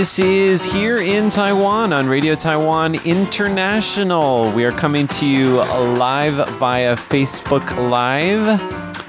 This is here in Taiwan on Radio Taiwan International. We are coming to you live via Facebook Live.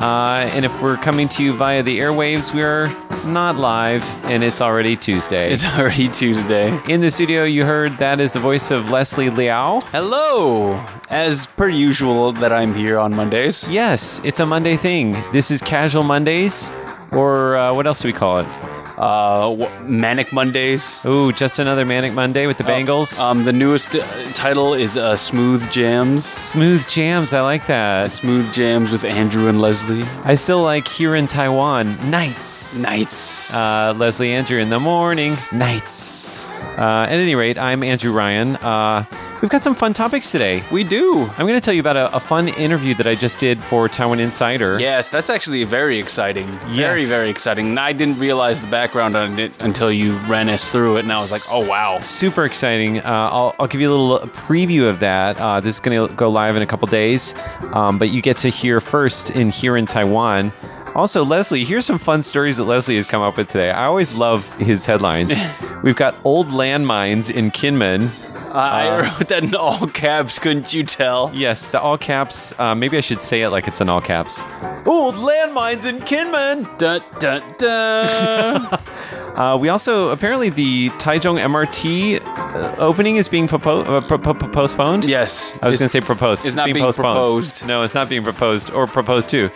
Uh, and if we're coming to you via the airwaves, we're not live, and it's already Tuesday. It's already Tuesday. in the studio, you heard that is the voice of Leslie Liao. Hello! As per usual, that I'm here on Mondays. Yes, it's a Monday thing. This is Casual Mondays, or uh, what else do we call it? Uh, Manic Mondays. Ooh, just another Manic Monday with the Bangles. Um, the newest uh, title is uh, Smooth Jams. Smooth jams, I like that. Smooth Jams with Andrew and Leslie. I still like here in Taiwan, nights. Nights. Uh, Leslie Andrew in the morning, nights. Uh, at any rate, I'm Andrew Ryan. Uh, we've got some fun topics today. we do. I'm going to tell you about a, a fun interview that I just did for Taiwan Insider. Yes, that's actually very exciting. Very, Yes. very exciting. And I didn't realize the background on it until you ran us through it, and I was like, oh, wow. Super exciting. Uh, I'll, I'll give you a little preview of that. Uh, this is going to go live in a couple days, um, but you get to hear first in here in Taiwan. Also, Leslie, here's some fun stories that Leslie has come up with today. I always love his headlines. We've got old landmines in Kinmen. I Uh, wrote that in all caps, couldn't you tell? Yes, the all caps. Uh, maybe I should say it like it's in all caps. Old landmines in Kinmen. Dun, dun, dun. Uh, we also apparently the Taichung MRT uh, opening is being propo- uh, pro- pro- postponed. yes. I was going to say proposed. it's not being postponed. proposed. No, it's not being proposed or proposed to.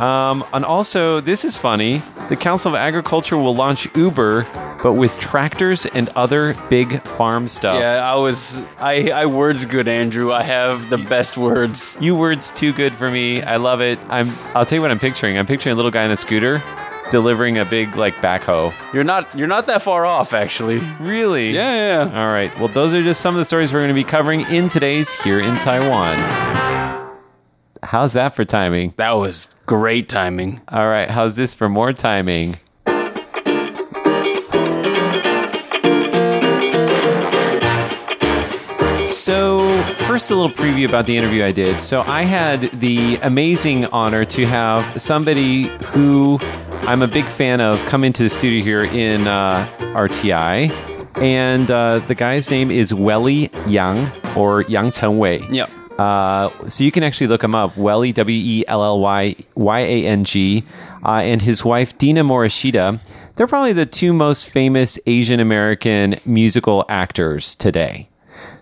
Um, and also, this is funny. The Council of Agriculture will launch Uber, but with tractors and other big farm stuff. Yeah, I was. I, I words good, Andrew. I have the best words. You words too good for me. I love it. I'm. I'll tell you what I'm picturing. I'm picturing a little guy in a scooter delivering a big like backhoe. You're not. You're not that far off, actually. Really? Yeah, yeah. yeah. All right. Well, those are just some of the stories we're going to be covering in today's Here in Taiwan. How's that for timing? That was great timing. All right. How's this for more timing? So, first, a little preview about the interview I did. So, I had the amazing honor to have somebody who I'm a big fan of come into the studio here in uh, RTI. And uh, the guy's name is Welly Yang or Yang Chen Wei. Yep. Uh, so you can actually look him up, Welly W E L L Y Y A N G, uh, and his wife Dina Morishita. They're probably the two most famous Asian American musical actors today.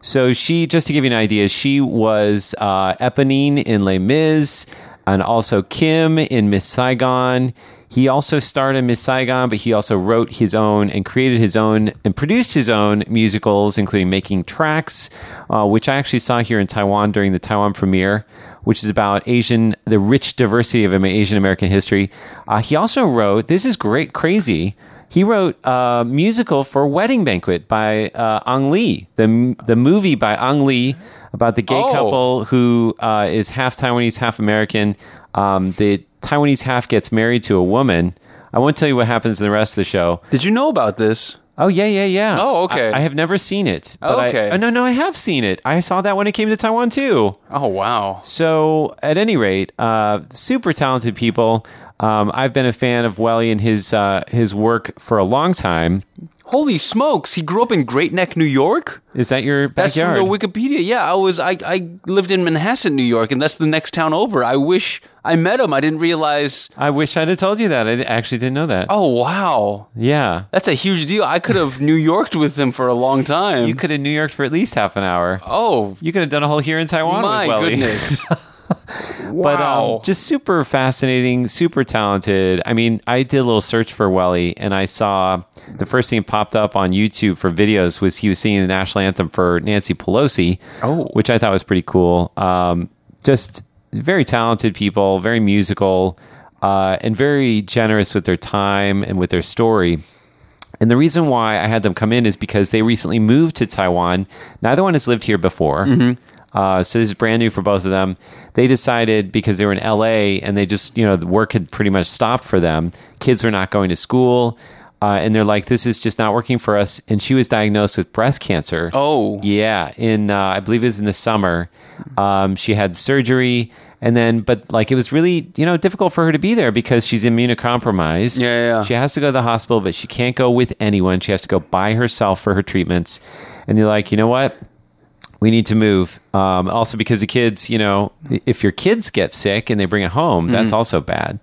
So she, just to give you an idea, she was uh, Eponine in Les Mis, and also Kim in Miss Saigon. He also starred in Miss Saigon, but he also wrote his own and created his own and produced his own musicals, including Making Tracks, uh, which I actually saw here in Taiwan during the Taiwan premiere, which is about Asian, the rich diversity of Asian American history. Uh, he also wrote, this is great, crazy. He wrote a musical for Wedding Banquet by uh, Ang Lee, the the movie by Ang Lee about the gay Oh. couple who uh, is half Taiwanese, half American. Um, the Taiwanese half gets married to a woman. I won't tell you what happens in the rest of the show. Did you know about this? Oh yeah, yeah, yeah. Oh, okay. I, I have never seen it. But I- Okay. oh, no, no, I have seen it. I saw that when it came to Taiwan too. Oh wow. So, at any rate, uh, super talented people. Um, I've been a fan of Welly and his uh, his work for a long time. Holy smokes! He grew up in Great Neck, New York. Is that your backyard? That's from the Wikipedia. Yeah, I was. I I lived in Manhasset, New York, and that's the next town over. I wish I met him. I didn't realize. I wish I'd have told you that. I actually didn't know that. Oh wow, Yeah. that's a huge deal. I could have New Yorked with him for a long time. You could have New Yorked for at least half an hour. Oh You could have done a whole here in Taiwan my with Goodness! But um, just super fascinating, super talented. I mean, I did a little search for Welly, and I saw the first thing popped up on YouTube for videos was he was singing the national anthem for Nancy Pelosi. Oh. which I thought was pretty cool. Um, just very talented people, very musical, uh, and very generous with their time and with their story. And the reason why I had them come in is because they recently moved to Taiwan. Neither one has lived here before. Uh, so this is brand new for both of them. They decided because they were in LA and they just, you know, the work had pretty much stopped for them. Kids were not going to school. Uh, and they're like, this is just not working for us. And she was diagnosed with breast cancer. Oh. Yeah. In, uh, I believe it was in the summer. Um, she had surgery And then, but like it was really, you know, difficult for her to be there because she's immunocompromised. Yeah, yeah, yeah. She has to go to the hospital, but she can't go with anyone. She has to go by herself for her treatments. And you're like, you know what? We need to move. Um, also, because the kids, you know, if your kids get sick and they bring it home, Mm-hmm. that's also bad.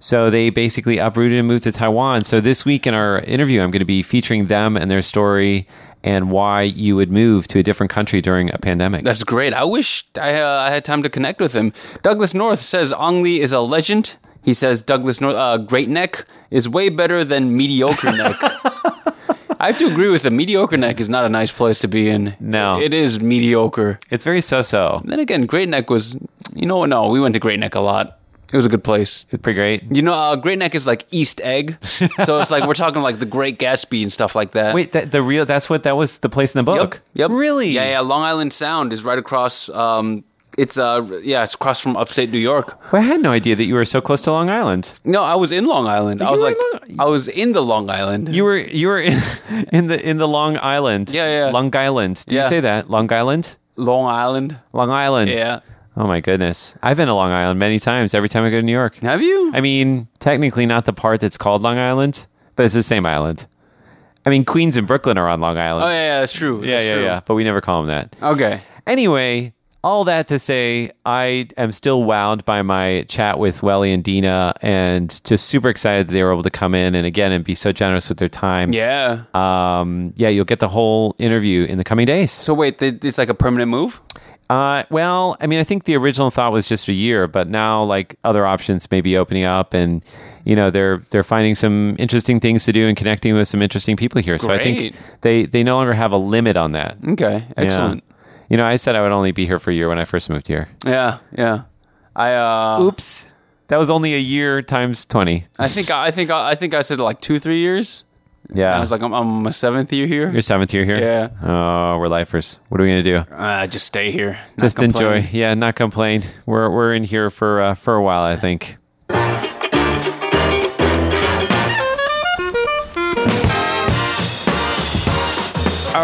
So they basically uprooted and moved to Taiwan. So this week in our interview, I'm going to be featuring them and their story and why you would move to a different country during a pandemic. That's great. I wish I, uh, I had time to connect with him. Douglas North says Ang Lee is a legend. He says Douglas North, uh, great neck is way better than mediocre neck. I have to agree with him. Mediocre neck is not a nice place to be in. No. It is mediocre. it's very so-so. Then again, Great Neck was, you know, no, we went to Great Neck a lot. It was a good place. It's pretty great. You know, uh, Great Neck is like East Egg. so it's like, we're talking like the Great Gatsby and stuff like that. Wait, that, the real, that's what, that was the place in the book? Yep. Really? Yeah, yeah. Long Island Sound is right across. Um, it's uh, yeah, it's across from upstate New York. Well, I had no idea that you were so close to Long Island. No, I was in Long Island. I was like, in I was in the Long Island. You were you were in, in the in the Long Island. Yeah, yeah. Long Island. Did Yeah. you say that? Long Island? Long Island. Long Island. Yeah. Oh my goodness. I've been to Long Island many times every time I go to New York. Have you? I mean, technically not the part that's called Long Island, but it's the same island. I mean, Queens and Brooklyn are on Long Island. oh yeah, yeah, that's true. yeah, That's yeah, true. yeah. But we never call them that. Okay. Anyway, all that to say, I am still wound by my chat with Welly and Dina and just super excited that they were able to come in and again and be so generous with their time. Yeah. Um, yeah, you'll get the whole interview in the coming days. So wait, th- it's like a permanent move. Uh, well, I mean, I think the original thought was just a year, but now like other options may be opening up, and you know they're they're finding some interesting things to do and connecting with some interesting people here. So I think they they no longer have a limit on that. Okay. Excellent. Yeah. You know, I said I would only be here for a year when I first moved here. Yeah. Yeah. I uh. Oops, that was only a year times twenty. I think I think I think I said like two three years. Yeah, I was like I'm, I'm my seventh year here. your seventh year here. Yeah. Oh, we're lifers. What are we gonna do? Uh, just stay here. Just complain. enjoy. Yeah, not complain. We're we're in here for uh, for a while, I think.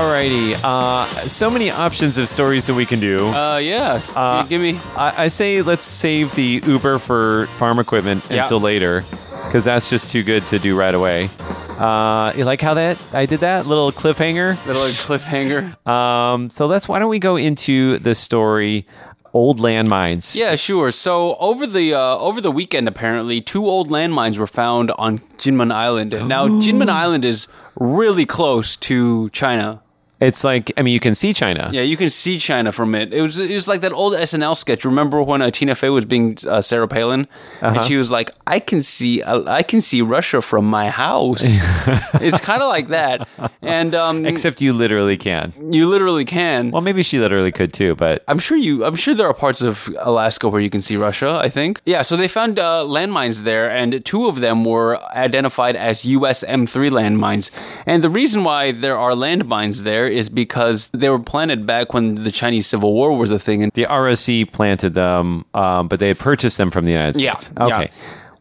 Alrighty. Uh, so many options of stories that we can do. Uh, yeah. So Uh, you give me. I, I say let's save the Uber for farm equipment Yeah. until later, because that's just too good to do right away. Uh, you like how that I did that little cliffhanger? Little cliffhanger. Um, so let's. Why don't we go into the story? Old landmines. Yeah, sure. So over the uh, over the weekend, apparently, two old landmines were found on Jinmen Island. Now, Jinmen Island is really close to China. It's like I mean, you can see China. Yeah, you can see China from it. It was it was like that old SNL sketch. Remember when uh, Tina Fey was being uh, Sarah Palin, Uh-huh. and she was like, "I can see uh, I can see Russia from my house." it's kind of like that, and um, Except you literally can. you literally can. Well, maybe she literally could too, but I'm sure you. I'm sure there are parts of Alaska where you can see Russia. I think. Yeah. So they found uh, landmines there, and two of them were identified as US M3 landmines. And the reason why there are landmines there is because they were planted back when the Chinese Civil War was a thing. And the ROC planted them, um, but they had purchased them from the United Yeah, States. yeah. Okay.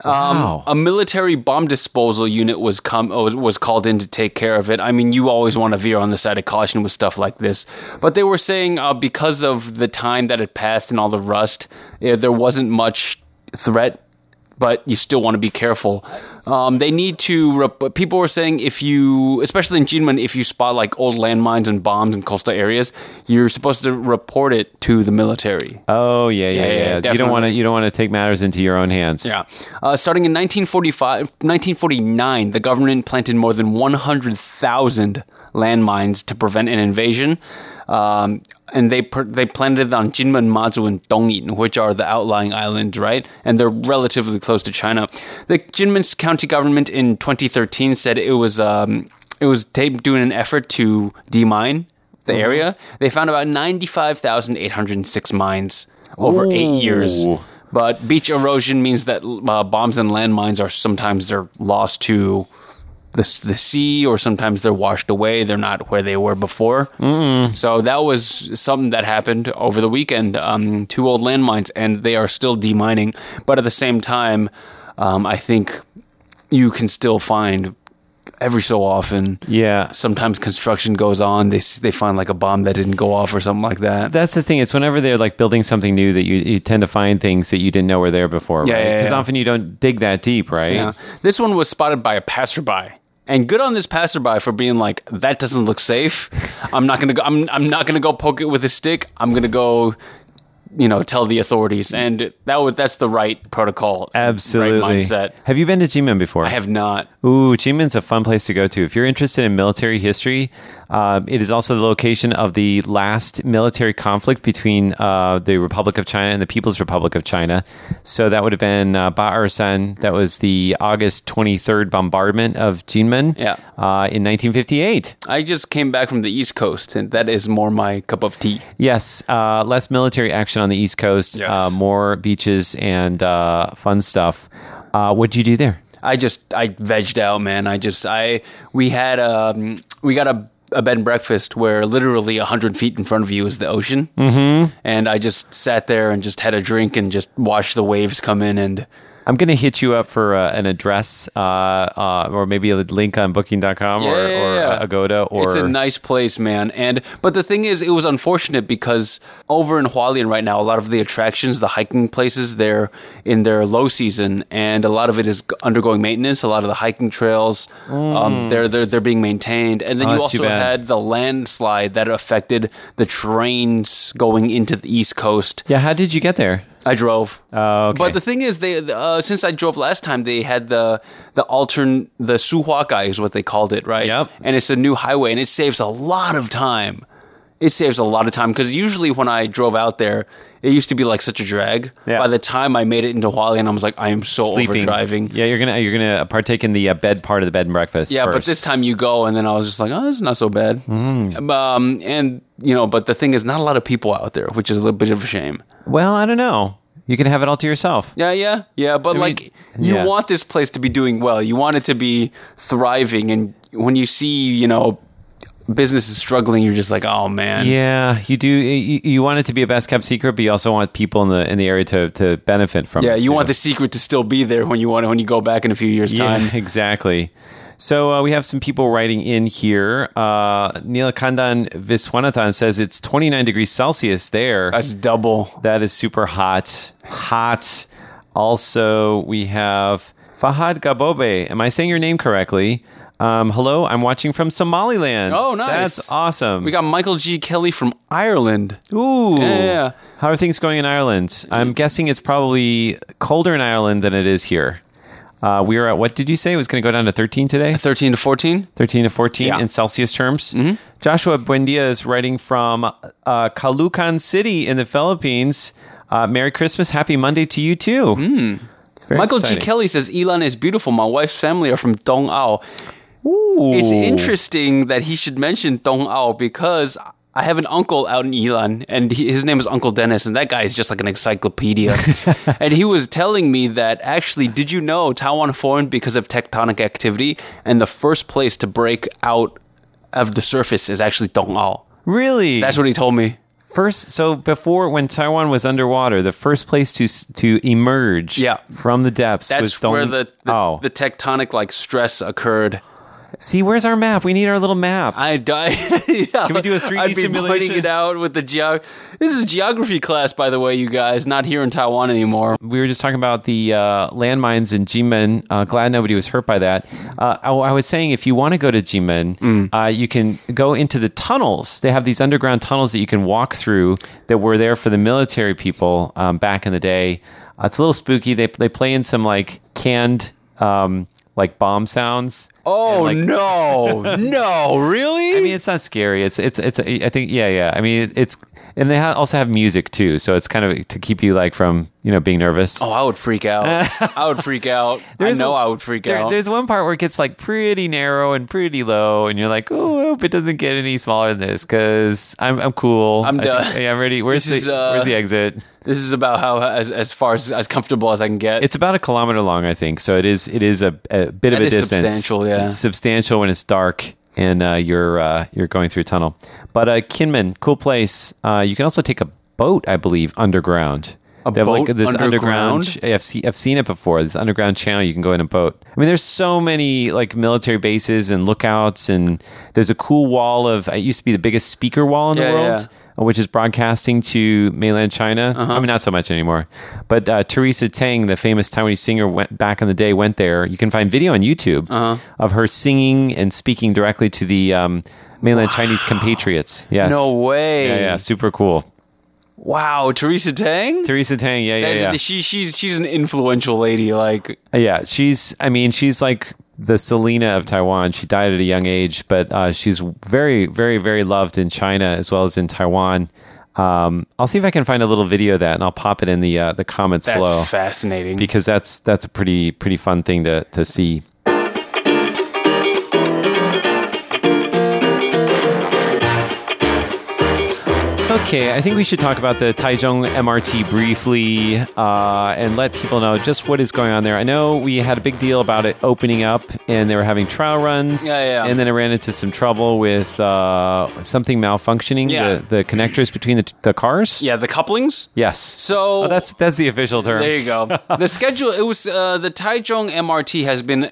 Wow. a military bomb disposal unit was come was was called in to take care of it. I mean, you always want to veer on the side of caution with stuff like this, but they were saying uh, because of the time that had passed and all the rust, there wasn't much threat. But you still want to be careful. Um, they need to. Rep- people were saying if you, especially in Jinmen, if you spot like old landmines and bombs in coastal areas, you're supposed to report it to the military. oh yeah, yeah, Yeah, yeah. yeah, you don't want to. You don't want to take matters into your own hands. Yeah. Uh, starting in 1945, 1949, the government planted more than 100,000 landmines to prevent an invasion. Um, and they per- they planted it on Jinmen, Mazu, and Dongyin, which are the outlying islands, right? And they're relatively close to China. The Jinmen County government in 2013 said it was um, it was doing an effort to demine the area. They found about 95,806 mines over eight years. But beach erosion means that uh, bombs and landmines are sometimes they're lost to the the sea, or sometimes they're washed away. They're not where they were before. Mm. So that was something that happened over the weekend. Um, two old landmines, and they are still demining. But at the same time, um, I think you can still find every so often. Yeah. Sometimes construction goes on. They they find like a bomb that didn't go off or something like that. That's the thing. It's whenever they're like building something new that you, you tend to find things that you didn't know were there before, Yeah, right? yeah, Because yeah. often you don't dig that deep, right? Yeah. This one was spotted by a passerby. And good on this passerby for being like, that doesn't look safe. I'm not gonna go I'm I'm not gonna go poke it with a stick. I'm gonna go you know, tell the authorities. And that was that's the right protocol. Absolutely. Right mindset. Have you been to Jinmen before? I have not. Ooh, Jinmen's a fun place to go to. If you're interested in military history, uh, it is also the location of the last military conflict between uh, the Republic of China and the People's Republic of China. So that would have been uh, Ba'ersan. That was the August 23rd bombardment of Jinmen Yeah. uh, in 1958. I just came back from the East Coast and that is more my cup of tea. Yes, uh, less military action on the East Coast, Yes. uh, more beaches and uh, fun stuff. Uh, what'd you do there? I just I vegged out, man. I just I we had um we got a a bed and breakfast where literally a hundred feet in front of you is the ocean, mm-hmm. and I just sat there and just had a drink and just watched the waves come in and I'm going to hit you up for uh, an address uh, uh, or maybe a link on booking.com or, Yeah, yeah, or yeah. Agoda or it's a nice place, man. And but the thing is, it was unfortunate because over in Hualien right now, a lot of the attractions, the hiking places, they're in their low season, and a lot of it is undergoing maintenance. A lot of the hiking trails, um, they're they're they're being maintained, and then Mm. Oh, you also had the landslide that affected the trains going into the East Coast. Yeah, how did you get there? I drove. Oh, okay. But the thing is, they uh, since I drove last time, they had the the altern the Suhuakai is what they called it, right? Yep. And it's a new highway, and it saves a lot of time. It saves a lot of time because usually when I drove out there, it used to be like such a drag. Yeah. By the time I made it into Hualien, I was like, I am so over driving. Yeah, you're gonna you're gonna partake in the uh, bed part of the bed and breakfast. Yeah, but this time you go, and then I was just like, oh, this is not so bad. Mm. Um, and you know, but the thing is, not a lot of people out there, which is a little bit of a shame. well, I don't know. You can have it all to yourself. Yeah, yeah, yeah. But mean, like, you yeah. want this place to be doing well. You want it to be thriving, and when you see, you know, business is struggling, you're just like, oh man. Yeah, you do. You, you want it to be a best kept secret, but you also want people in the in the area to, to benefit from. It. Yeah, it, you too. want the secret to still be there when you want when you go back in a few years' time. Yeah, exactly. So uh, we have some people writing in here. Uh, Neelakandan Viswanathan says it's 29 degrees Celsius there. That's double. That is super hot. Hot. Also, we have Fahad Gabobe. Am I saying your name correctly? Um, hello, I'm watching from Somaliland. Oh, nice. That's awesome. We got Michael G. Kelly from Ireland. Ooh. Yeah. How are things going in Ireland? I'm guessing it's probably colder in Ireland than it is here. Uh, we are at, what did you say? It was going to go down to 13 today? 13 to 14. 13 to 14 Yeah. in Celsius terms. Joshua Buendia is writing from uh, Caloocan City in the Philippines. Uh, Merry Christmas, Happy Monday to you too. Very Michael exciting. G. Kelly says Ilan is beautiful. My wife's family are from Dong Ao. Ooh. It's interesting that he should mention Dong Ao because I have an uncle out in Ilan, and he, his name is Uncle Dennis, and that guy is just like an encyclopedia. and he was telling me that actually, did you know Taiwan formed because of tectonic activity, and the first place to break out of the surface is actually Dong Ao. Really? That's what he told me. first. So before, when Taiwan was underwater, the first place to to emerge Yeah. from the depths was That's where the the, the tectonic like stress occurred. See, where's our map? We need our little map. I die. yeah. Can we do a 3D I'd be pointing simulation? it out with the geog. This is geography class, by the way, you guys. Not here in Taiwan anymore. we were just talking about the uh, landmines in Jinmen. Uh, glad nobody was hurt by that. Uh, I, I was saying if you want to go to Jinmen, Mm. uh, you can go into the tunnels. They have these underground tunnels that you can walk through that were there for the military people um, back in the day. Uh, it's a little spooky. They they play in some like canned um, like bomb sounds. Oh like- no, no, really? I mean, it's not scary. It's it's it's. I think yeah, yeah. I mean, it's and they ha- also have music too, so it's kind of to keep you like from you know being nervous. oh, I would freak out. I would freak out. There's I know a- I would freak There- out. There's one part where it gets like pretty narrow and pretty low, and you're like, oh, I hope it doesn't get any smaller than this because I'm I'm cool. I'm done. think- yeah, I'm ready. Where's This the is, uh, Where's the exit? This is about how as as far as as comfortable as I can get. It's about a kilometer long, I think. So it is it is a, a bit of a is distance. substantial, yeah. It's substantial when it's dark and uh, you're uh, you're going through a tunnel. But uh, Kinmen, cool place. Uh, you can also take a boat, I believe, underground. A they have like this underground? underground. I've seen I've seen it before. This underground channel you can go in a boat. I mean, there's so many like military bases and lookouts, and there's a cool wall of. It used to be the biggest speaker wall in the Yeah, world. yeah. Which is broadcasting to mainland China. Uh-huh. I mean, not so much anymore. But uh, Teresa Tang, the famous Taiwanese singer, went back in the day. Went there. You can find video on YouTube Uh-huh. of her singing and speaking directly to the um, mainland Chinese compatriots. Yes. No way. Yeah, yeah, super cool. Wow, Teresa Tang. Teresa Tang, yeah, yeah, yeah. She she's she's an influential lady. Like Yeah, she's. I mean, she's like the Selena of Taiwan. She died at a young age, but uh, she's very, very, very loved in China as well as in Taiwan. Um, I'll see if I can find a little video of that, and I'll pop it in the uh, the comments that's below fascinating. because that's that's a pretty pretty fun thing to to see. Okay, I think we should talk about the Taichung MRT briefly uh, and let people know just what is going on there. I know we had a big deal about it opening up and they were having trial runs. Yeah, yeah. And then it ran into some trouble with uh, something malfunctioning, Yeah. the, the connectors between the, the cars. yeah, the couplings. Yes. So Oh, that's that's the official term. There you go. the schedule. It was uh, the Taichung MRT has been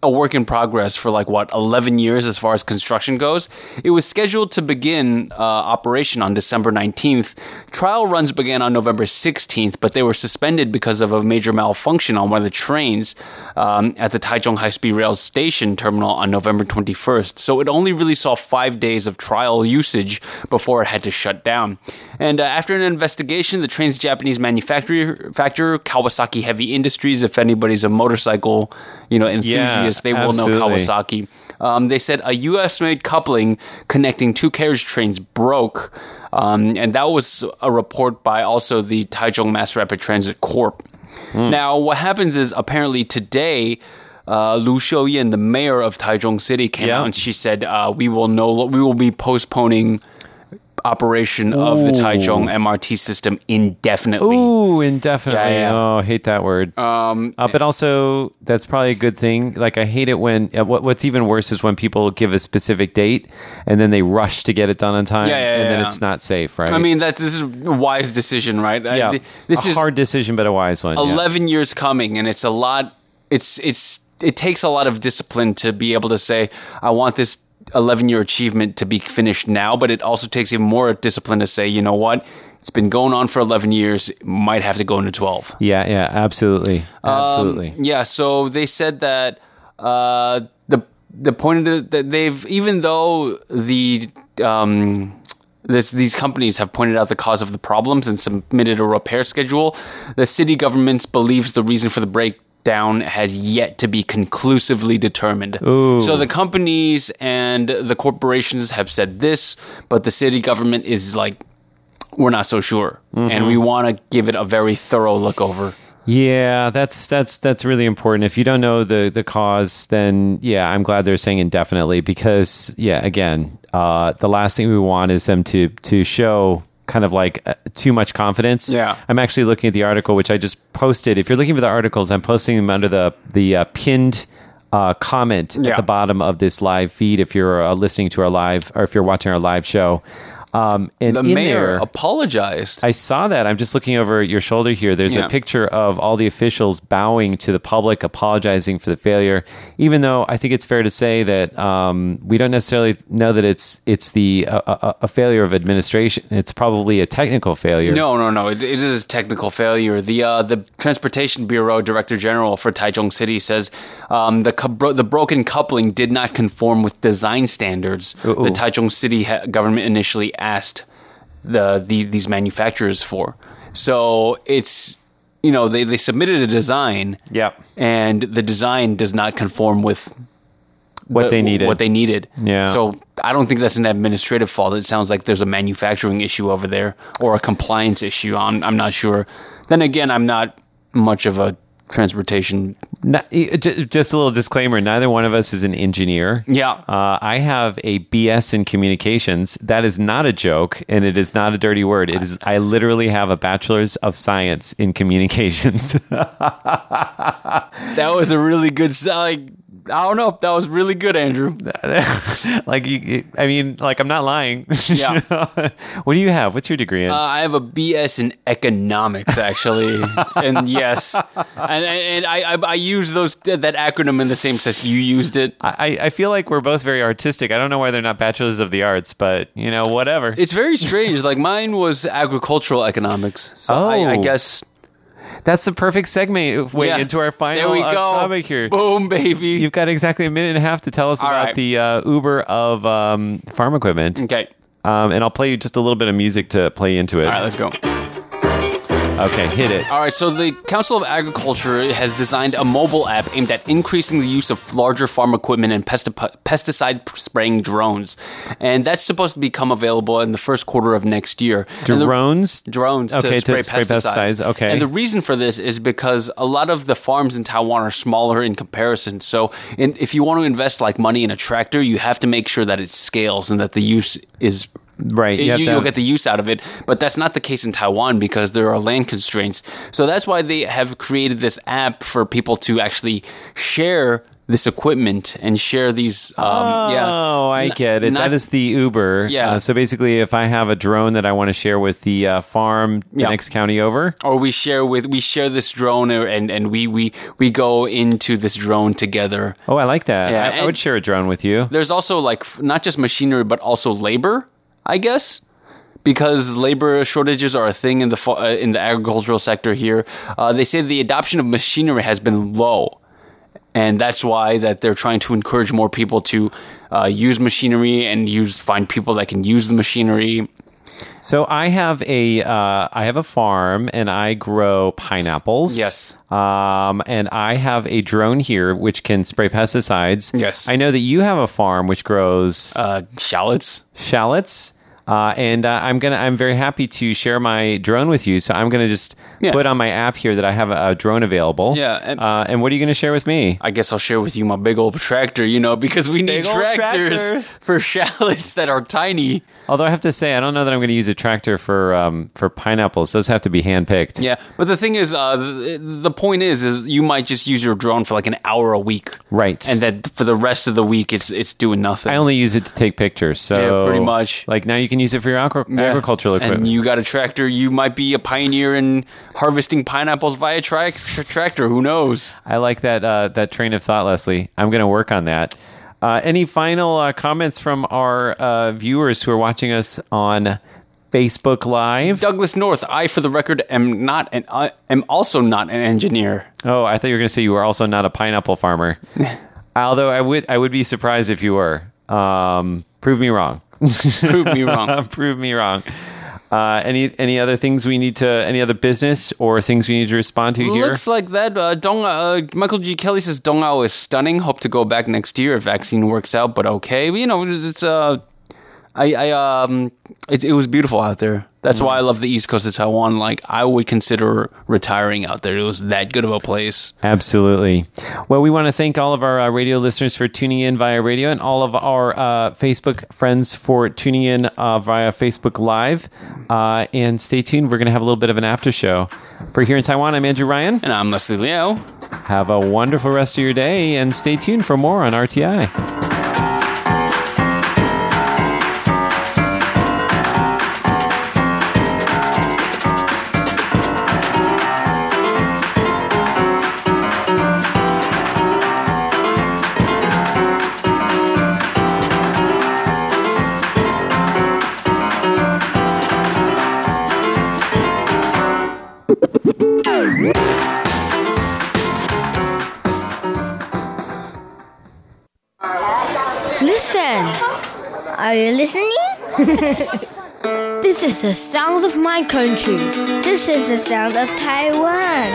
a work in progress for like what 11 years as far as construction goes. It was scheduled to begin uh, operation on December 19th. Trial runs began on November 16th, but they were suspended because of a major malfunction on one of the trains um, at the Taichung High Speed Rail Station terminal on November 21st. So it only really saw five days of trial usage before it had to shut down. And uh, after an investigation, the train's Japanese manufacturer, Kawasaki Heavy Industries, if anybody's a motorcycle, you know, enthusiast, they will know. Kawasaki. Um, they said a U.S.-made coupling connecting two carriage trains broke, um, and that was a report by also the Taichung Mass Rapid Transit Corp. Hmm. Now, what happens is apparently today. Uh, Lu Shiow-yen, the mayor of Taichung City, came Yeah. out and she said, uh, "We will no, we will be postponing operation of the. Taichung MRT system indefinitely." Ooh, indefinitely. Yeah, yeah. Oh, I hate that word. Um, Uh, but also, that's probably a good thing. Like, I hate it when uh, what, what's even worse is when people give a specific date and then they rush to get it done on time, Yeah, yeah, and then it's not safe, right? I mean, that this is a wise decision, right? I- yeah, th- this a is hard decision, but a wise one. yeah. 11 years coming and it's a lot it's it's it takes a lot of discipline to be able to say i want this 11 year achievement to be finished now but it also takes even more discipline to say you know what? It's been going on for 11 years. Might have to go into 12 Yeah, yeah, absolutely, absolutely. um, yeah, so they said that uh, the the point of the, that they've even though the um, this, these companies have pointed out the cause of the problems and submitted a repair schedule, the city government believes the reason for the breakdown has yet to be conclusively determined. Ooh. So the companies and the corporations have said this, but the city government is like, we're not so sure, and we want to give it a very thorough look over. Yeah, that's that's that's really important. If you don't know the the cause, then yeah, I'm glad they're saying indefinitely because yeah, again, uh, the last thing we want is them to to show kind of like uh, too much confidence. Yeah. I'm actually looking at the article which I just posted. If you're looking for the articles, I'm posting them under the the uh, pinned uh, comment Yeah. at the bottom of this live feed. If you're uh, listening to our live or if you're watching our live show, um, and The mayor there, apologized. I saw that. I'm just looking over your shoulder here. There's Yeah. a picture of all the officials bowing to the public, apologizing for the failure. Even though I think it's fair to say that um, we don't necessarily know that it's it's the uh, a, a failure of administration. It's probably a technical failure. no, no, no. It, it is a technical failure. The uh, the Transportation Bureau Director General for Taichung City says um, the bro- the broken coupling did not conform with design standards. Ooh. The Taichung City ha- government initially asked the, the these manufacturers for. So it's you know they, they submitted a design. Yep. And the design does not conform with What the- they needed. What they needed. Yeah. So I don't think that's an administrative fault. It sounds like there's a manufacturing issue over there or a compliance issue. I'm I'm not sure. Then again, I'm not much of a transportation. Not- just a little disclaimer: neither one of us is an engineer. Yeah. Uh, I have a BS in communications. That is not a joke, and it is not a dirty word. It is. I literally have a bachelor's of science in communications. That was a really good. s- Like, I don't know. if That was really good, Andrew. like you, I mean, like I'm not lying. Yeah. what do you have? What's your degree in? Uh, I have a BS in economics, actually, and yes, and and I I, I use those that acronym in the same sense you used it. I, I feel like we're both very artistic. I don't know why they're not bachelors of the arts, but you know, whatever. It's very strange. like mine was agricultural economics, so I, I Oh. guess That's the perfect segue way yeah. into our final There we go. topic here. Boom, baby. You've got exactly a minute and a half to tell us All about right. the uh, Uber of um, farm equipment. okay. Um, and I'll play you just a little bit of music to play into it. All right, let's go. Okay, hit it. All right, so the Council of Agriculture has designed a mobile app aimed at increasing the use of larger farm equipment and pesti- pesticide spraying drones. And that's supposed to become available in the first quarter of next year. And the- Drones? drones Okay, to to spray, spray pesticides. pesticides, okay. And the reason for this is because a lot of the farms in Taiwan are smaller in comparison. So in, if you want to invest like money in a tractor, you have to make sure that it scales and that the use is Right, you You, have to will get the use out of it, but that's not the case in Taiwan because there are land constraints. So that's why they have created this app for people to actually share this equipment and share these. Um, yeah. Oh, I N- get it. not- that is the Uber. Yeah. Uh, so basically, if I have a drone that I want to share with the uh, farm the Yeah. next county over, or we share with we share this drone and and we we we go into this drone together. oh, I like that. Yeah, I, I would share a drone with you. There's also like not just machinery but also labor, I guess. Because labor shortages are a thing in the uh, in the agricultural sector here, uh, they say the adoption of machinery has been low, and that's why that they're trying to encourage more people to uh, use machinery and use find people that can use the machinery. So I have a uh, I have a farm and I grow pineapples. Yes. Um, and I have a drone here which can spray pesticides. Yes. I know that you have a farm which grows Uh, shallots. shallots. Uh, and uh, I'm gonna. I'm very happy to share my drone with you. So I'm gonna just Yeah. put on my app here that I have a, a drone available. Yeah, and- uh, and what are you gonna share with me? I guess I'll share with you my big old tractor, you know, because we need Big old tractors tractor. for shallots that are tiny. Although I have to say, I don't know that I'm going to use a tractor for um, for pineapples. Those have to be hand picked. Yeah, but the thing is, uh, the, the point is, is you might just use your drone for like an hour a week, Right. And that for the rest of the week, it's it's doing nothing. I only use it to take pictures. So Yeah, pretty much. Like now, you can use it for your agri- Yeah. agricultural equipment. And you got a tractor. You might be a pioneer in harvesting pineapples via tra- tra- tractor. Who knows? I like that uh, that train of thought, Leslie. I'm going to work on that. Uh, any final uh, comments from our uh, viewers who are watching us on Facebook Live? Douglas North. I, for the record, am not an. I am also not an engineer. Oh, I thought you were going to say you were also not a pineapple farmer. Although I would, I would be surprised if you were. Um, prove me wrong. Prove me wrong. prove me wrong. Uh, any any other things we need to any other business or things we need to respond to here? Looks like that. Uh, Dong, uh, Michael G. Kelly says Dongao is stunning. Hope to go back next year if vaccine works out. But okay, you know, it's uh, I, I um, it, it was beautiful out there. That's why I love the East Coast of Taiwan. Like I would consider retiring out there. It was that good of a place. Absolutely. Well, we want to thank all of our uh, radio listeners for tuning in via radio and all of our uh, Facebook friends for tuning in uh, via Facebook Live. Uh, and stay tuned. We're going to have a little bit of an after show. For here in Taiwan, I'm Andrew Ryan. And I'm Leslie Liao. Have a wonderful rest of your day and stay tuned for more on RTI. My country. This is the sound of Taiwan.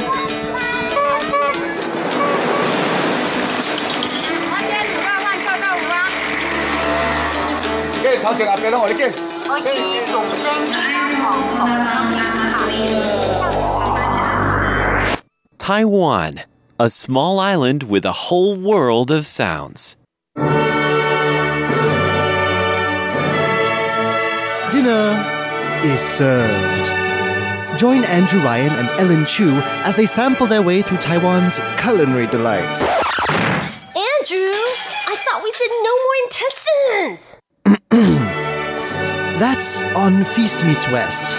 Taiwan, a small island with a whole world of sounds. Dinner is served. Join Andrew Ryan and Ellen Chu as they sample their way through Taiwan's culinary delights. Andrew! I thought we said no more intestines. That's on Feast Meets West.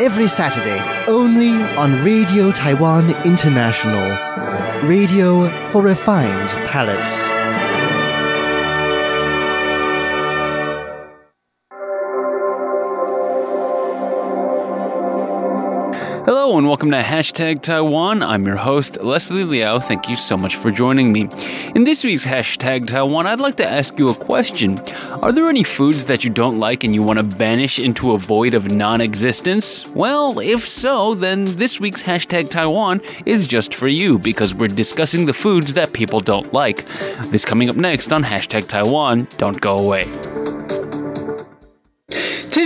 Every Saturday, only on Radio Taiwan International. Radio for refined palates. Hello and welcome to Hashtag Taiwan. I'm your host, Leslie Liao. Thank you so much for joining me. In this week's Hashtag Taiwan, I'd like to ask you a question. Are there any foods that you don't like and you want to banish into a void of non existence? Well, if so, then this week's Hashtag Taiwan is just for you because we're discussing the foods that people don't like. This coming up next on Hashtag Taiwan. Don't go away.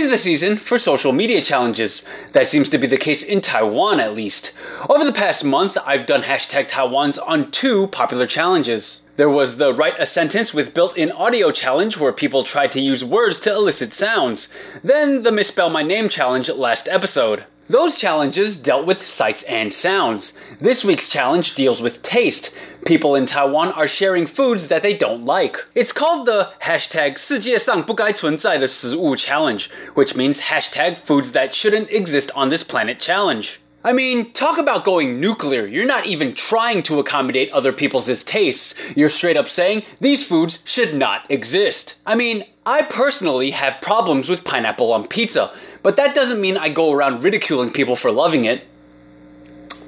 The season for social media challenges. That seems to be the case in Taiwan, at least. Over the past month, I've done hashtag Taiwans on two popular challenges. There was the Write a Sentence with Built in Audio challenge, where people tried to use words to elicit sounds. Then the Misspell My Name challenge last episode. Those challenges dealt with sights and sounds. This week's challenge deals with taste. People in Taiwan are sharing foods that they don't like. It's called the hashtag 世界上不该存在的食物 challenge, which means hashtag foods that shouldn't exist on this planet challenge. I mean, talk about going nuclear. You're not even trying to accommodate other people's tastes. You're straight up saying these foods should not exist. I mean, I personally have problems with pineapple on pizza, but that doesn't mean I go around ridiculing people for loving it.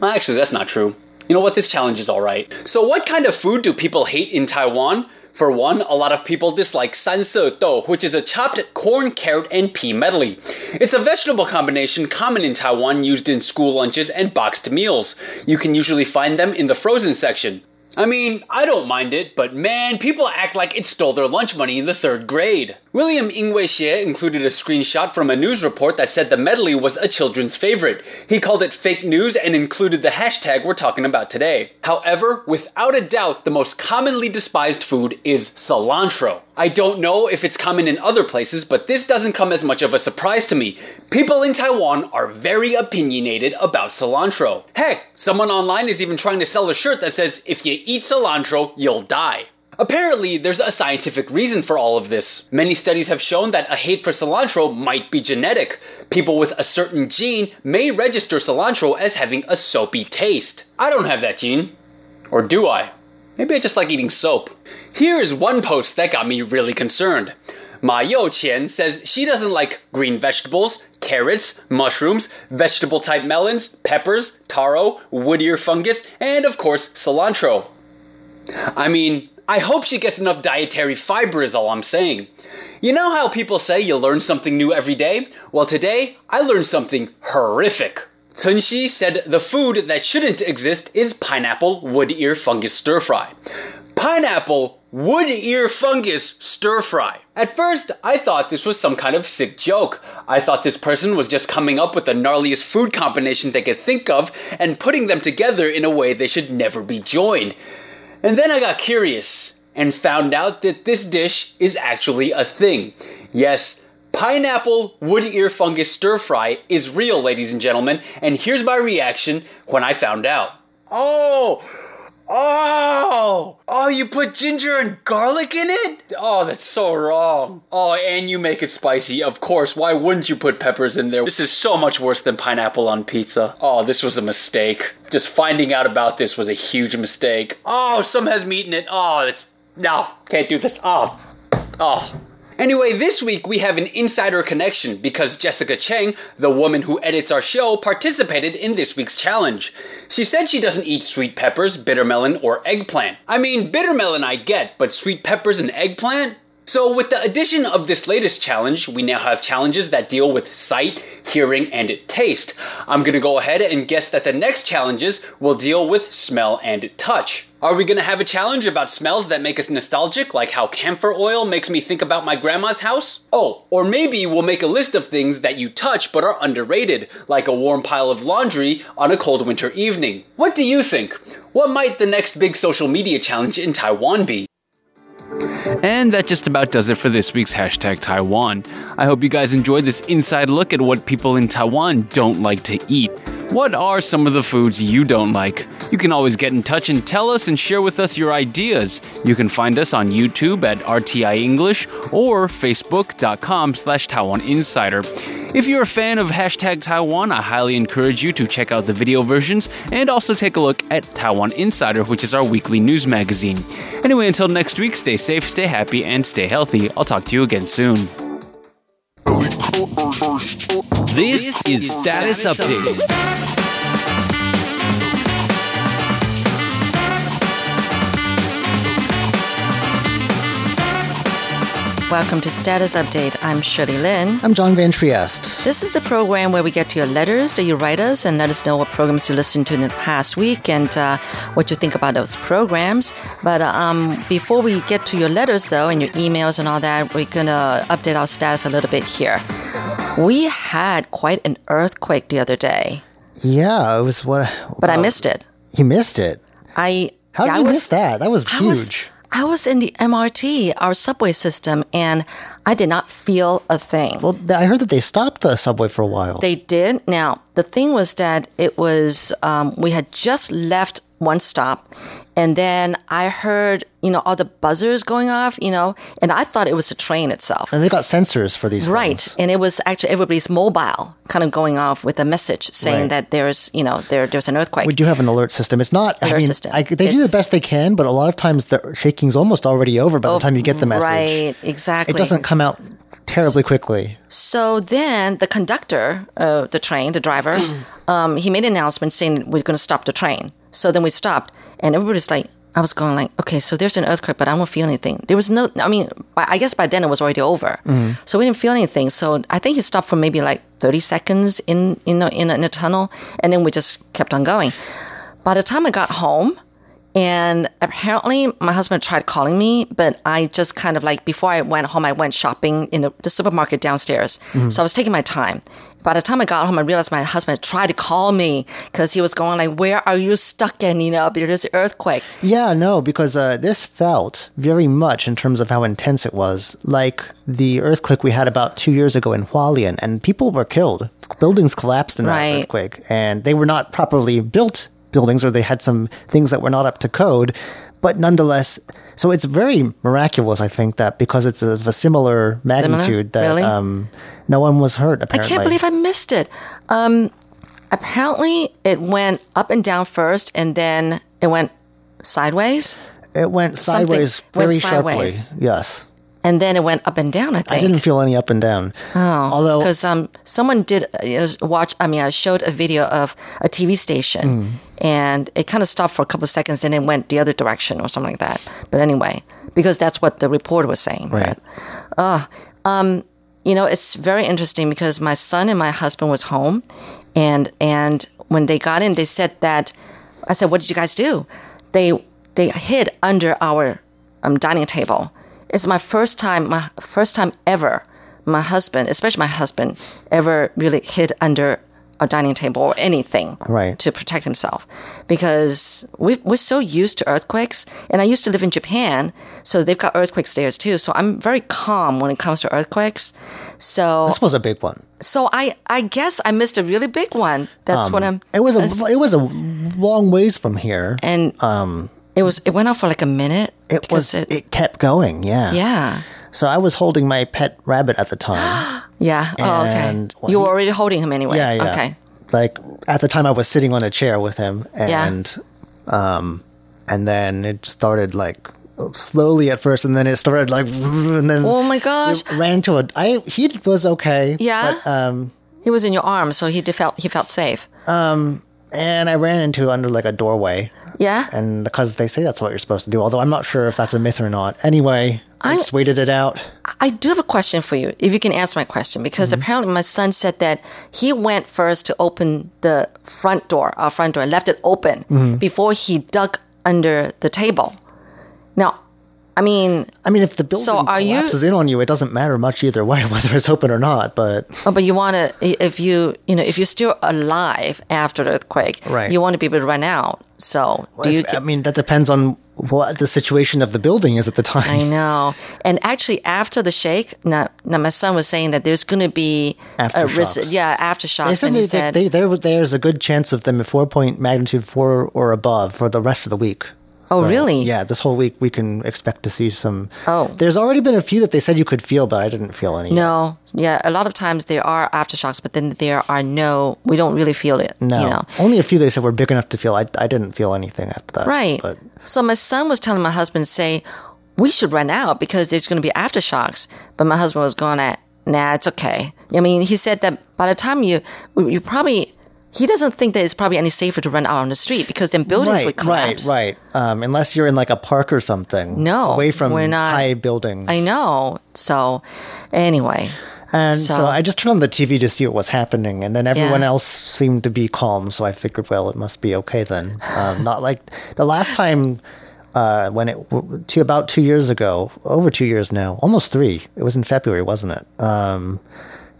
Actually, that's not true. You know what? This challenge is alright. So, what kind of food do people hate in Taiwan? For one, a lot of people dislike sanse dou, which is a chopped corn, carrot, and pea medley. It's a vegetable combination common in Taiwan used in school lunches and boxed meals. You can usually find them in the frozen section. I mean, I don't mind it, but man, people act like it stole their lunch money in the third grade. William Ingwei Xie included a screenshot from a news report that said the medley was a children's favorite. He called it fake news and included the hashtag we're talking about today. However, without a doubt, the most commonly despised food is cilantro. I don't know if it's common in other places, but this doesn't come as much of a surprise to me. People in Taiwan are very opinionated about cilantro. Heck, someone online is even trying to sell a shirt that says, if you eat cilantro, you'll die. Apparently, there's a scientific reason for all of this. Many studies have shown that a hate for cilantro might be genetic. People with a certain gene may register cilantro as having a soapy taste. I don't have that gene. Or do I? Maybe I just like eating soap. Here is one post that got me really concerned. Ma Yo Qian says she doesn't like green vegetables, carrots, mushrooms, vegetable type melons, peppers, taro, wood ear fungus, and of course, cilantro. I mean, I hope she gets enough dietary fiber, is all I'm saying. You know how people say you learn something new every day? Well, today, I learned something horrific. Sun Shi said the food that shouldn't exist is pineapple wood ear fungus stir fry. Pineapple wood ear fungus stir fry. At first, I thought this was some kind of sick joke. I thought this person was just coming up with the gnarliest food combination they could think of and putting them together in a way they should never be joined. And then I got curious and found out that this dish is actually a thing. Yes, pineapple wood ear fungus stir fry is real, ladies and gentlemen, and here's my reaction when I found out. Oh! Oh! Oh, you put ginger and garlic in it? Oh, that's so wrong. Oh, and you make it spicy. Of course, why wouldn't you put peppers in there? This is so much worse than pineapple on pizza. Oh, this was a mistake. Just finding out about this was a huge mistake. Oh, some has meat in it. Oh, that's. No, can't do this. Oh. Oh. Anyway, this week we have an insider connection because Jessica Cheng, the woman who edits our show, participated in this week's challenge. She said she doesn't eat sweet peppers, bitter melon, or eggplant. I mean, bitter melon I get, but sweet peppers and eggplant? So, with the addition of this latest challenge, we now have challenges that deal with sight, hearing, and taste. I'm gonna go ahead and guess that the next challenges will deal with smell and touch. Are we gonna have a challenge about smells that make us nostalgic, like how camphor oil makes me think about my grandma's house? Oh, or maybe we'll make a list of things that you touch but are underrated, like a warm pile of laundry on a cold winter evening. What do you think? What might the next big social media challenge in Taiwan be? And that just about does it for this week's hashtag Taiwan. I hope you guys enjoyed this inside look at what people in Taiwan don't like to eat. What are some of the foods you don't like? You can always get in touch and tell us and share with us your ideas. You can find us on YouTube at RTI English or Facebook.com slash Taiwan Insider. If you're a fan of hashtag Taiwan, I highly encourage you to check out the video versions and also take a look at Taiwan Insider, which is our weekly news magazine. Anyway, until next week, stay safe, stay happy, and stay healthy. I'll talk to you again soon. This is Status Update. Welcome to Status Update. I'm Shirley Lin. I'm John Van Trieste. This is the program where we get to your letters that you write us and let us know what programs you listened to in the past week and uh, what you think about those programs. But um, before we get to your letters, though, and your emails and all that, we're going to update our status a little bit here. We had quite an earthquake the other day, Yeah, it was what. but I missed it. You missed it. I How did I you was- miss that? That was I huge. was, I was in the MRT, our subway system, and I did not feel a thing. well, I heard that they stopped the subway for a while. They did. Now, the thing was that it was, um, we had just left one stop, and then I heard, you know, all the buzzers going off, you know, and I thought it was the train itself. and they got sensors for these Right. things. And it was actually everybody's mobile kind of going off with a message saying Right. that there's, you know, there, there's an earthquake. We do have an alert system. It's not. I Alert mean, system. I, they do the best they can, but a lot of times the shaking's almost already over by the time you get the message. Right, exactly. It doesn't come out terribly quickly. So then the conductor of the train, the driver, um, he made an announcement saying we're going to stop the train. So then we stopped, and everybody's like, I was going like, okay, so there's an earthquake, but I don't feel anything. There was no, I mean, I guess by then it was already over, so we didn't feel anything. So I think he stopped for maybe like 30 seconds in in a, in a, in a tunnel, and then we just kept on going. By the time I got home, and apparently, my husband tried calling me, but I just kind of like, before I went home, I went shopping in the, the supermarket downstairs. So I was taking my time. By the time I got home, I realized my husband tried to call me because he was going like, where are you stuck in, you know, there's an earthquake. Yeah, no, because uh, this felt very much in terms of how intense it was, like the earthquake we had about two years ago in Hualien, and people were killed. Buildings collapsed in that Right. earthquake, and they were not properly built buildings, or they had some things that were not up to code. But nonetheless, so it's very miraculous, I think, that because it's of a similar magnitude, that Really? um, no one was hurt. apparently. I can't believe I missed it. Um, apparently, it went up and down first, and then it went sideways, it went something sideways went very sideways. sharply. Yes, and then it went up and down, I think. I didn't feel any up and down. Oh, although because um, someone did uh, you know, watch. I mean, I showed a video of a TV station, Hmm. and it kind of stopped for a couple of seconds, and then went the other direction or something like that. But anyway, because that's what the reporter was saying. Right. But, uh, um, you know, it's very interesting because my son and my husband was home, and and when they got in, they said that I said, "What did you guys do?" They they hid under our um, dining table. It's my first time, my first time ever. My husband, especially my husband, ever really hid under a dining table or anything Right. to protect himself because we, we're so used to earthquakes. And I used to live in Japan, so they've got earthquake stairs too. So I'm very calm when it comes to earthquakes. So this was a big one. so I, I guess I missed a really big one. That's what I'm. Um, It was a it was a long ways from here. and Um, it was it went on for like a minute. it was it, kept going. Yeah. yeah. So I was holding my pet rabbit at the time. Yeah. Oh, okay. And- you were already holding him anyway. yeah, yeah. Okay. Like at the time, I was sitting on a chair with him, Yeah. and um, and then it started like slowly at first, and then it started like, and then Oh my gosh. it ran to a. I he was okay. Yeah? But, um, He was in your arms, so he felt he felt safe. And I ran into under like a doorway. Yeah. and because they say that's what you're supposed to do. Although I'm not sure if that's a myth or not. Anyway, I I'm- just waited it out. I do have a question for you, if you can answer my question, because Mm-hmm. apparently my son said that he went first to open the front door, our front door, and left it open Mm-hmm. before he dug under the table. Now, I mean, I mean, if the building So are you- collapses in on you, it doesn't matter much either way, whether it's open or not. But oh, but you want to, if you, you know, if you're still alive after the earthquake, Right. you want to be able to run out. So, do you? if- I mean, that depends on what the situation of the building is at the time. I know. And actually, after the shake, now, now my son was saying that there's going to be a risk. Yeah, aftershocks. They said, and they, he said, they, there, there's a good chance of them at four point magnitude four or above for the rest of the week. Oh, really? Yeah, this whole week we can expect to see some. Oh. there's already been a few that they said you could feel, but I didn't feel any. no, yeah, a lot of times there are aftershocks, but then there are no, we don't really feel it. no, You know? only a few they said were big enough to feel. I, I didn't feel anything after that. Right. but So my son was telling my husband, say, we should run out because there's going to be aftershocks. But my husband was going at, nah, it's okay. I mean, he said that by the time you, you probably, he doesn't think that it's probably any safer to run out on the street because then buildings would collapse. right, right. Um, unless you're in like a park or something. No, away from we're not. high buildings. I know. So, anyway. And so, So- I just turned on the TV to see what was happening, and then everyone Yeah. else seemed to be calm. So I figured, well, it must be okay then. Um, not like the last time uh, when it to about two years ago, over two years now, almost three. It was in February, wasn't it? Um,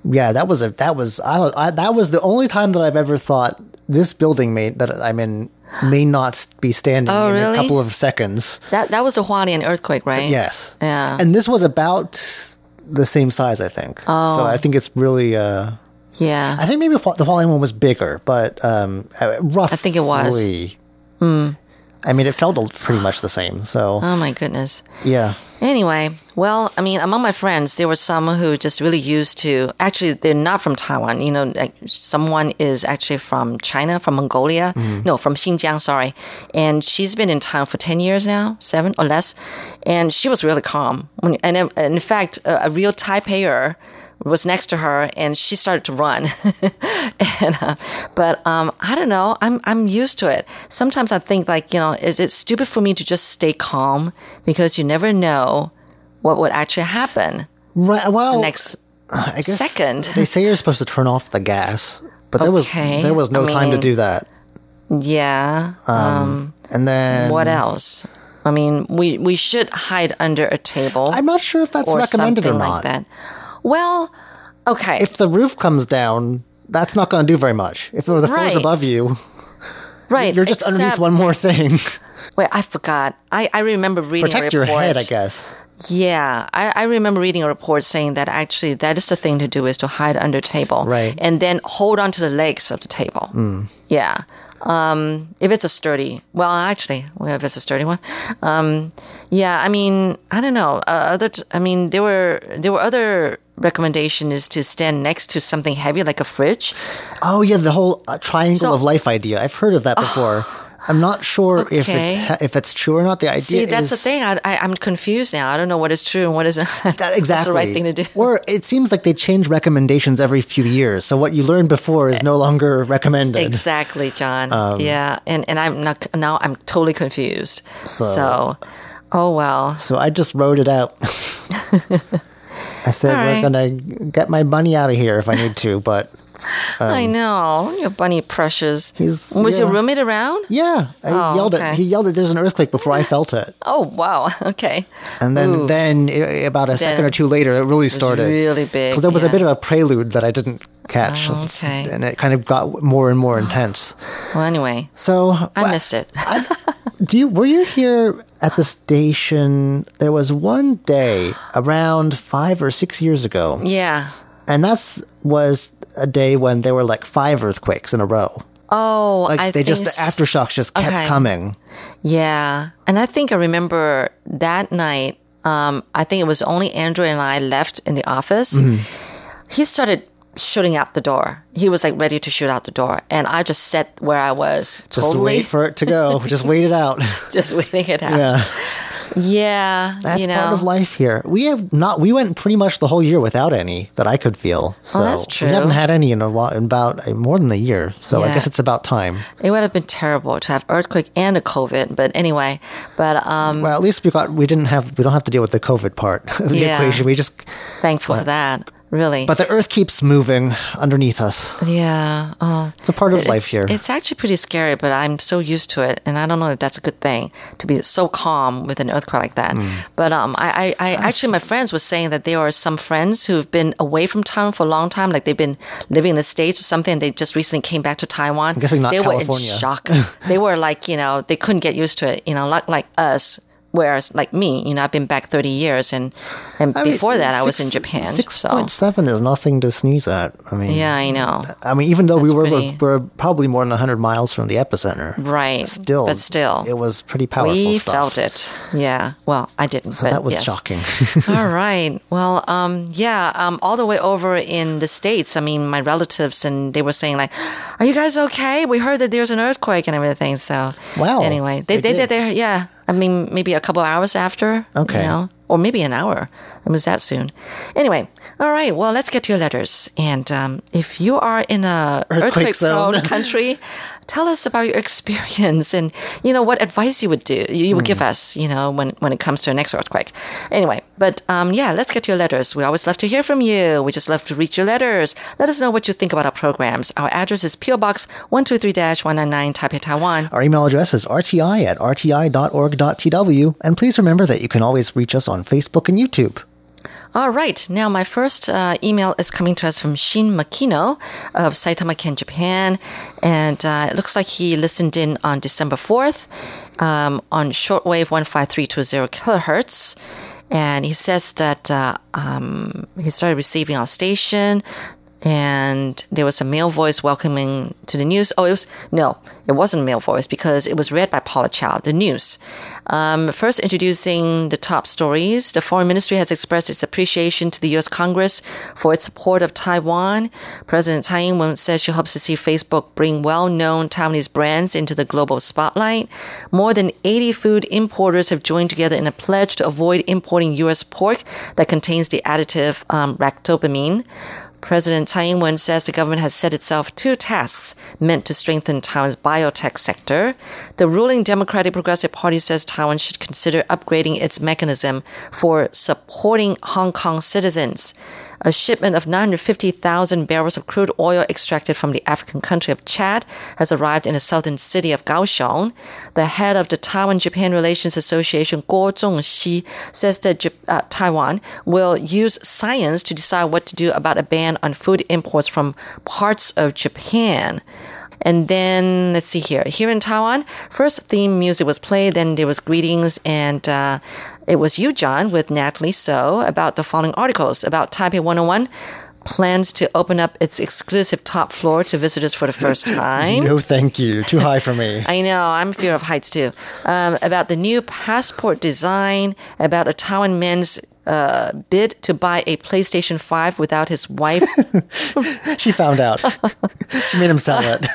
yeah, that was a that was I, I that was the only time that I've ever thought this building may that I'm in may not be standing Oh, in really? a couple of seconds. That that was the Hualien earthquake, right? Yes. Yeah. And this was about the same size, I think. Oh. So I think it's really. Uh, yeah. I think maybe the Hualien one was bigger, but um, roughly. think it was. I mean, it felt pretty much the same. So oh my goodness. yeah, Anyway, well, I mean, among my friends, there were some who just really used to. Actually, they're not from Taiwan. You know, like someone is actually from China, from Mongolia. Mm-hmm. No, from Xinjiang. Sorry, and she's been in town for ten years now, seven or less, and she was really calm. When, and, in fact, a, a real Taipeyer was next to her and she started to run. and, uh, but um, I don't know. I'm I'm used to it. Sometimes I think like you know, is it stupid for me to just stay calm because you never know what would actually happen right. Well, next. I guess second. they say you're supposed to turn off the gas, but there was there was no I time to do that. Yeah. Um, and then what else? I mean, we we should hide under a table. I'm not sure if that's recommended or not. like that. Well, okay. If the roof comes down, that's not going to do very much. If the, the floor's above you, right, you're just underneath one more thing. Wait, I forgot. I, I remember reading Protect a your report. head, I guess. Yeah, I, I remember reading a report saying that actually that is the thing to do is to hide under table, Right. and then hold on to the legs of the table. Yeah, um, if it's a sturdy, well, actually, well, if it's a sturdy one, um, yeah. I mean, I don't know. Uh, other, t- I mean, there were there were other recommendation is to stand next to something heavy like a fridge. Oh yeah, the whole uh, triangle So- of life idea. I've heard of that before. I'm not sure if it if it's true or not. The idea See, that's the thing. I, I, I'm confused now. I don't know what is true and what isn't. That, exactly. That's the right thing to do. Or it seems like they change recommendations every few years. So what you learned before is no longer recommended. Exactly, John. Um, yeah, and and I'm not now. I'm totally confused. So- So, oh well. So I just wrote it out. I said we're right. gonna get my money out of here if I need to, but I know your bunny precious. Um, He's- Was your roommate around? yeah, I Oh, yelled okay. it. He yelled it. There's an earthquake before I felt it, Oh wow. Okay. and then Ooh. then about a second or two later, it really started. really big, 'Cause there was a bit of a prelude that I didn't catch, Oh, okay. and it kind of got more and more intense. Well, anyway, So I missed it. Do you were you here at the station? There was one day around five or six years ago, yeah. and that's was a day when there were like five earthquakes in a row. Oh, Like I they just the aftershocks just kept Okay. coming. Yeah, and I think I remember that night. Um, I think it was only Andrew and I left in the office. Mm-hmm. He started shooting out the door. He was like ready to shoot out the door, and I just sat where I was, Just totally wait for it to go. just wait it out. just waiting it out. yeah, Yeah, that's you know. part of life here. We have not. We went pretty much the whole year without any that I could feel. So Oh, that's true. We haven't had any in a while, in about uh, more than a year. So I guess it's about time. It would have been terrible to have earthquake and a COVID, but anyway. But um, Well, at least we got. We didn't have. We don't have to deal with the COVID part of the Yeah. equation. We just thankful for that. Really. But the Earth keeps moving underneath us. yeah, oh, It's a part of it's, life here. It's actually pretty scary, but I'm so used to it, and I don't know if that's a good thing to be so calm with an earthquake like that. Hmm. But um, I, I, I actually, my friends were saying that there are some friends who've been away from Taiwan for a long time, like they've been living in the states or something. And they just recently came back to Taiwan. I'm guessing not they were in shock. they were like, you know, they couldn't get used to it. You know, like like us. Whereas, like me, you know, I've been back thirty years, and and I mean, before that, I was in Japan. Six so point seven is nothing to sneeze at. I mean, yeah, I know. I mean, even though we were pretty- we're probably more than hundred miles from the epicenter, Right. Still, but still, it was pretty powerful we stuff. felt it. Yeah. Well, I didn't. So that was yes. shocking. All right. Well, um, yeah, um, all the way over in the States, I mean, my relatives, and they were saying, like, are you guys okay? We heard that there's an earthquake and everything. So, Wow. Anyway, they, They they, did. did. They, yeah. I mean, maybe a couple hours after. Okay. You know, or maybe an hour. It was that soon. Anyway, all right. Well, let's get to your letters. And um, if you are in a Earthquake zone. earthquake-prone country, tell us about your experience and you know what advice you would do you, would give us you know when when it comes to a next earthquake. Anyway but um yeah let's get to your letters. We always love to hear from you. We just love to read your letters. Let us know what you think about our programs. Our address is PO Box 123-199 Taipei Taiwan. Our email address is rti at rti.org.tw, and please remember that you can always reach us on Facebook and YouTube. All right. Now, my first uh, email is coming to us from Shin Makino of Saitama Ken, Japan. And uh, it looks like he listened in on December 4th um, on shortwave 15320 kilohertz. And he says that uh, um, he started receiving our station and there was a male voice welcoming to the news. Oh, it was no, it wasn't a male voice because it was read by Paula Chow. The news. Um, first, introducing the top stories. The Foreign Ministry has expressed its appreciation to the U.S. Congress for its support of Taiwan. President Tsai Ing-wen says she hopes to see Facebook bring well-known Taiwanese brands into the global spotlight. More than 80 food importers have joined together in a pledge to avoid importing U.S. pork that contains the additive um, ractopamine. President Tsai Ing-wen says the government has set itself two tasks meant to strengthen Taiwan's biotech sector. The ruling Democratic Progressive Party says Taiwan should consider upgrading its mechanism for supporting Hong Kong citizens. A shipment of 950,000 barrels of crude oil extracted from the African country of Chad has arrived in the southern city of Kaohsiung. The head of the Taiwan-Japan Relations Association, Guo Zhongxi, says that uh, Taiwan will use science to decide what to do about a ban on food imports from parts of Japan. And then let's see here. Here in Taiwan, first theme music was played, then there was greetings, and uh, it was you, John, with Natalie Tso about the following articles about Taipei 101 plans to open up its exclusive top floor to visitors for the first time. No, thank you. Too high for me. I know, I'm fear of heights too. Um, about the new passport design, about a Taiwan man's uh, bid to buy a PlayStation 5 without his wife. She found out. she made him sell it.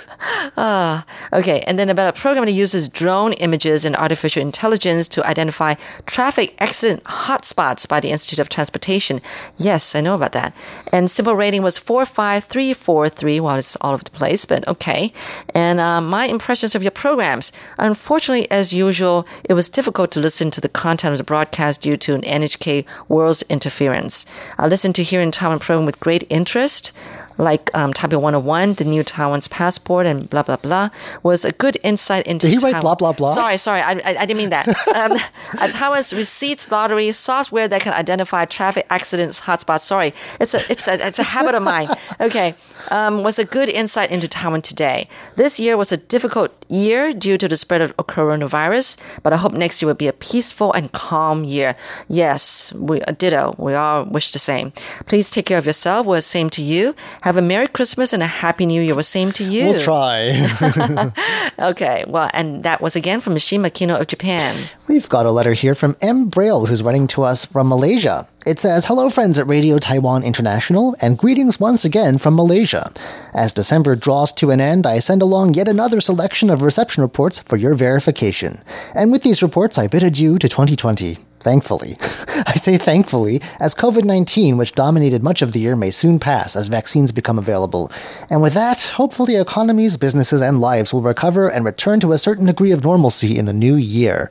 Okay, and then about a program that uses drone images and artificial intelligence to identify traffic accident hotspots by the Institute of Transportation. Yes, I know about that. And SINPO rating was 45343. Well, it's all over the place, but okay. And uh, my impressions of your programs. Unfortunately, as usual, it was difficult to listen to the content of the broadcast due to an NHK World's interference. I listened to Here in Taiwan program with great interest like um, Taipei 101, the new Taiwan's passport, and blah blah blah, was a good insight into. Did he write Taiwan- blah, blah, blah? Sorry, sorry, I, I, I didn't mean that. um, uh, Taiwan's receipts lottery software that can identify traffic accidents hotspots. Sorry, it's a it's a it's a habit of mine. Okay, um, was a good insight into Taiwan today. This year was a difficult year due to the spread of coronavirus, but I hope next year will be a peaceful and calm year. Yes, we uh, ditto. We all wish the same. Please take care of yourself. We're the same to you. Have a Merry Christmas and a Happy New Year. We're same to you. We'll try. Okay, well, and that was again from Mishima Makino of Japan. We've got a letter here from Tim Braille, who's writing to us from Malaysia. It says, Hello, friends at Radio Taiwan International, and greetings once again from Malaysia. As December draws to an end, I send along yet another selection of reception reports for your verification. And with these reports, I bid adieu to 2020. Thankfully. I say thankfully, as COVID 19, which dominated much of the year, may soon pass as vaccines become available. And with that, hopefully economies, businesses, and lives will recover and return to a certain degree of normalcy in the new year.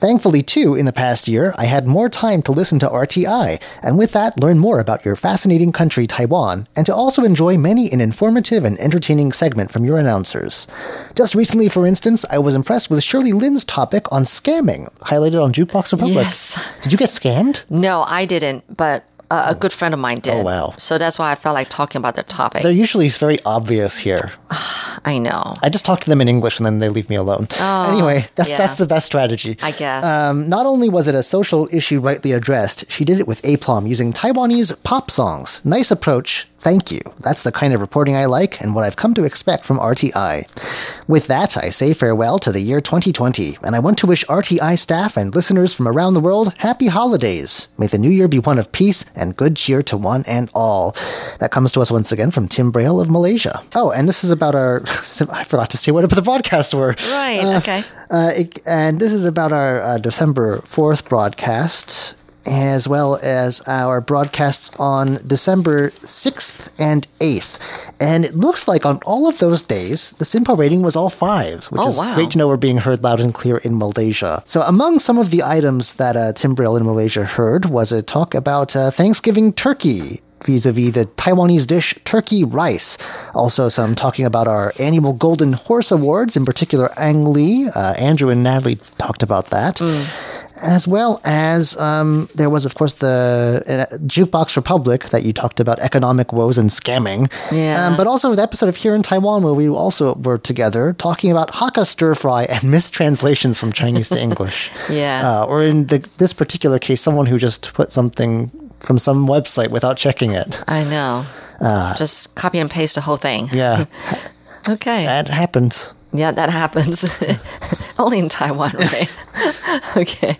Thankfully, too, in the past year, I had more time to listen to RTI, and with that, learn more about your fascinating country, Taiwan, and to also enjoy many an informative and entertaining segment from your announcers. Just recently, for instance, I was impressed with Shirley Lin's topic on scamming, highlighted on Jukebox Republic. Yes. Did you get scammed? No, I didn't, but uh, a good friend of mine did. Oh, wow. So that's why I felt like talking about the topic. They're usually very obvious here. I know. I just talk to them in English and then they leave me alone. anyway, that's yeah. that's the best strategy. I guess. Um, not only was it a social issue rightly addressed, she did it with aplomb using Taiwanese pop songs. Nice approach. Thank you. That's the kind of reporting I like and what I've come to expect from RTI. With that, I say farewell to the year 2020, and I want to wish RTI staff and listeners from around the world happy holidays. May the new year be one of peace and good cheer to one and all. That comes to us once again from Tim Braille of Malaysia. Oh, and this is about our. I forgot to say what the broadcasts were. Right, Uh, okay. uh, it, and this is about our uh, December 4th broadcast, as well as our broadcasts on December 6th and 8th. And it looks like on all of those days, the SINPO rating was all fives, which Oh, is wow. great to know we're being heard loud and clear in Malaysia. So, among some of the items that uh, Tim Braille in Malaysia heard was a talk about uh, Thanksgiving turkey vis-a-vis the Taiwanese dish turkey rice. Also, some talking about our annual Golden Horse Awards, in particular Ang Lee. Uh, Andrew and Natalie talked about that. As well as um, there was, of course, the uh, Jukebox Republic that you talked about economic woes and scamming. Yeah. Um, but also the episode of Here in Taiwan where we also were together talking about Hakka stir fry and mistranslations from Chinese to English. Yeah. Uh, or in the, this particular case, someone who just put something from some website without checking it. I know. Just copy and paste the whole thing. Uh, Yeah, Okay. that happens. Yeah, that happens. Only in Taiwan, right? okay.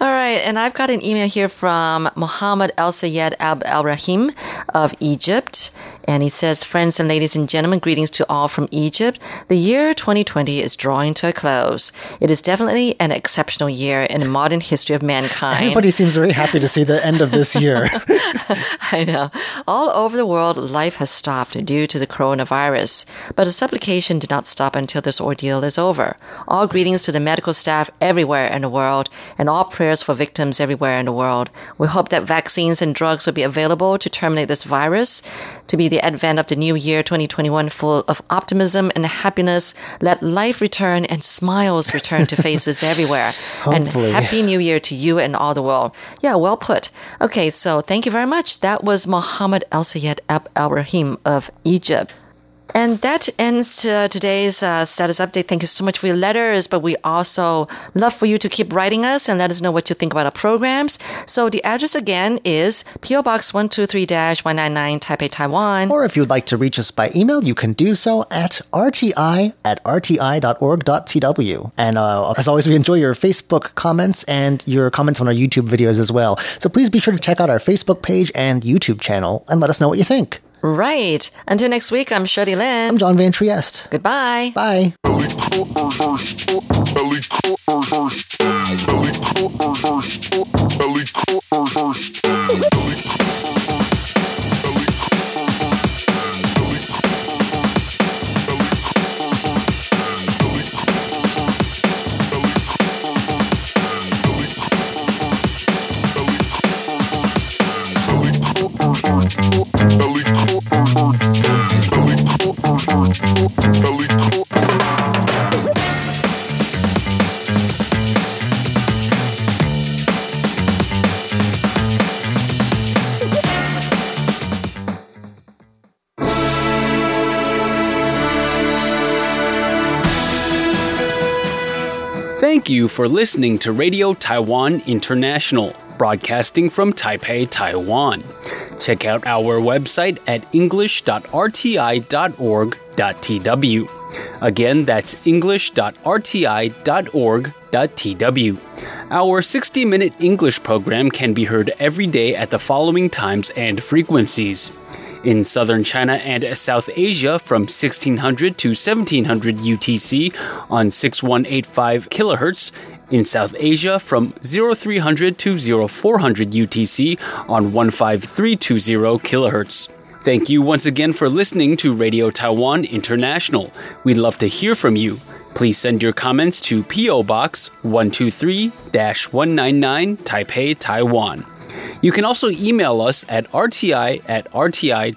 All right. And I've got an email here from Mohammed El Sayed Ab Al Rahim of Egypt. And he says, Friends and ladies and gentlemen, greetings to all from Egypt. The year 2020 is drawing to a close. It is definitely an exceptional year in the modern history of mankind. Everybody seems very happy to see the end of this year. I know. All over the world, life has stopped due to the coronavirus. But the supplication did not stop until this ordeal is over. All greetings to the medical staff everywhere in the world, and all prayers for victims everywhere in the world. We hope that vaccines and drugs will be available to terminate this virus. To be the advent of the new year 2021 full of optimism and happiness, let life return and smiles return to faces everywhere. Hopefully. And happy new year to you and all the world. Yeah, well put. Okay, so thank you very much. That was Mohammed Al Sayed Ab Al Rahim of Egypt. And that ends uh, today's uh, status update. Thank you so much for your letters, but we also love for you to keep writing us and let us know what you think about our programs. So the address again is PO Box 123-199 Taipei, Taiwan. or if you'd like to reach us by email, you can do so at rti at rti.org.tw. And uh, as always, we enjoy your Facebook comments and your comments on our YouTube videos as well. So please be sure to check out our Facebook page and YouTube channel and let us know what you think. Right. Until next week, I'm Shirley Lin. I'm John Van Trieste. Goodbye. Bye. Thank you for listening to Radio Taiwan International, broadcasting from Taipei, Taiwan. Check out our website at english.rti.org.tw. Again, that's english.rti.org.tw. Our 60 minute English program can be heard every day at the following times and frequencies. In southern China and South Asia from 1600 to 1700 UTC on 6185 kHz. In South Asia from 0300 to 0400 UTC on 15320 kHz. Thank you once again for listening to Radio Taiwan International. We'd love to hear from you. Please send your comments to P.O. Box 123 199 Taipei, Taiwan. You can also email us at rti at rti.org.tw.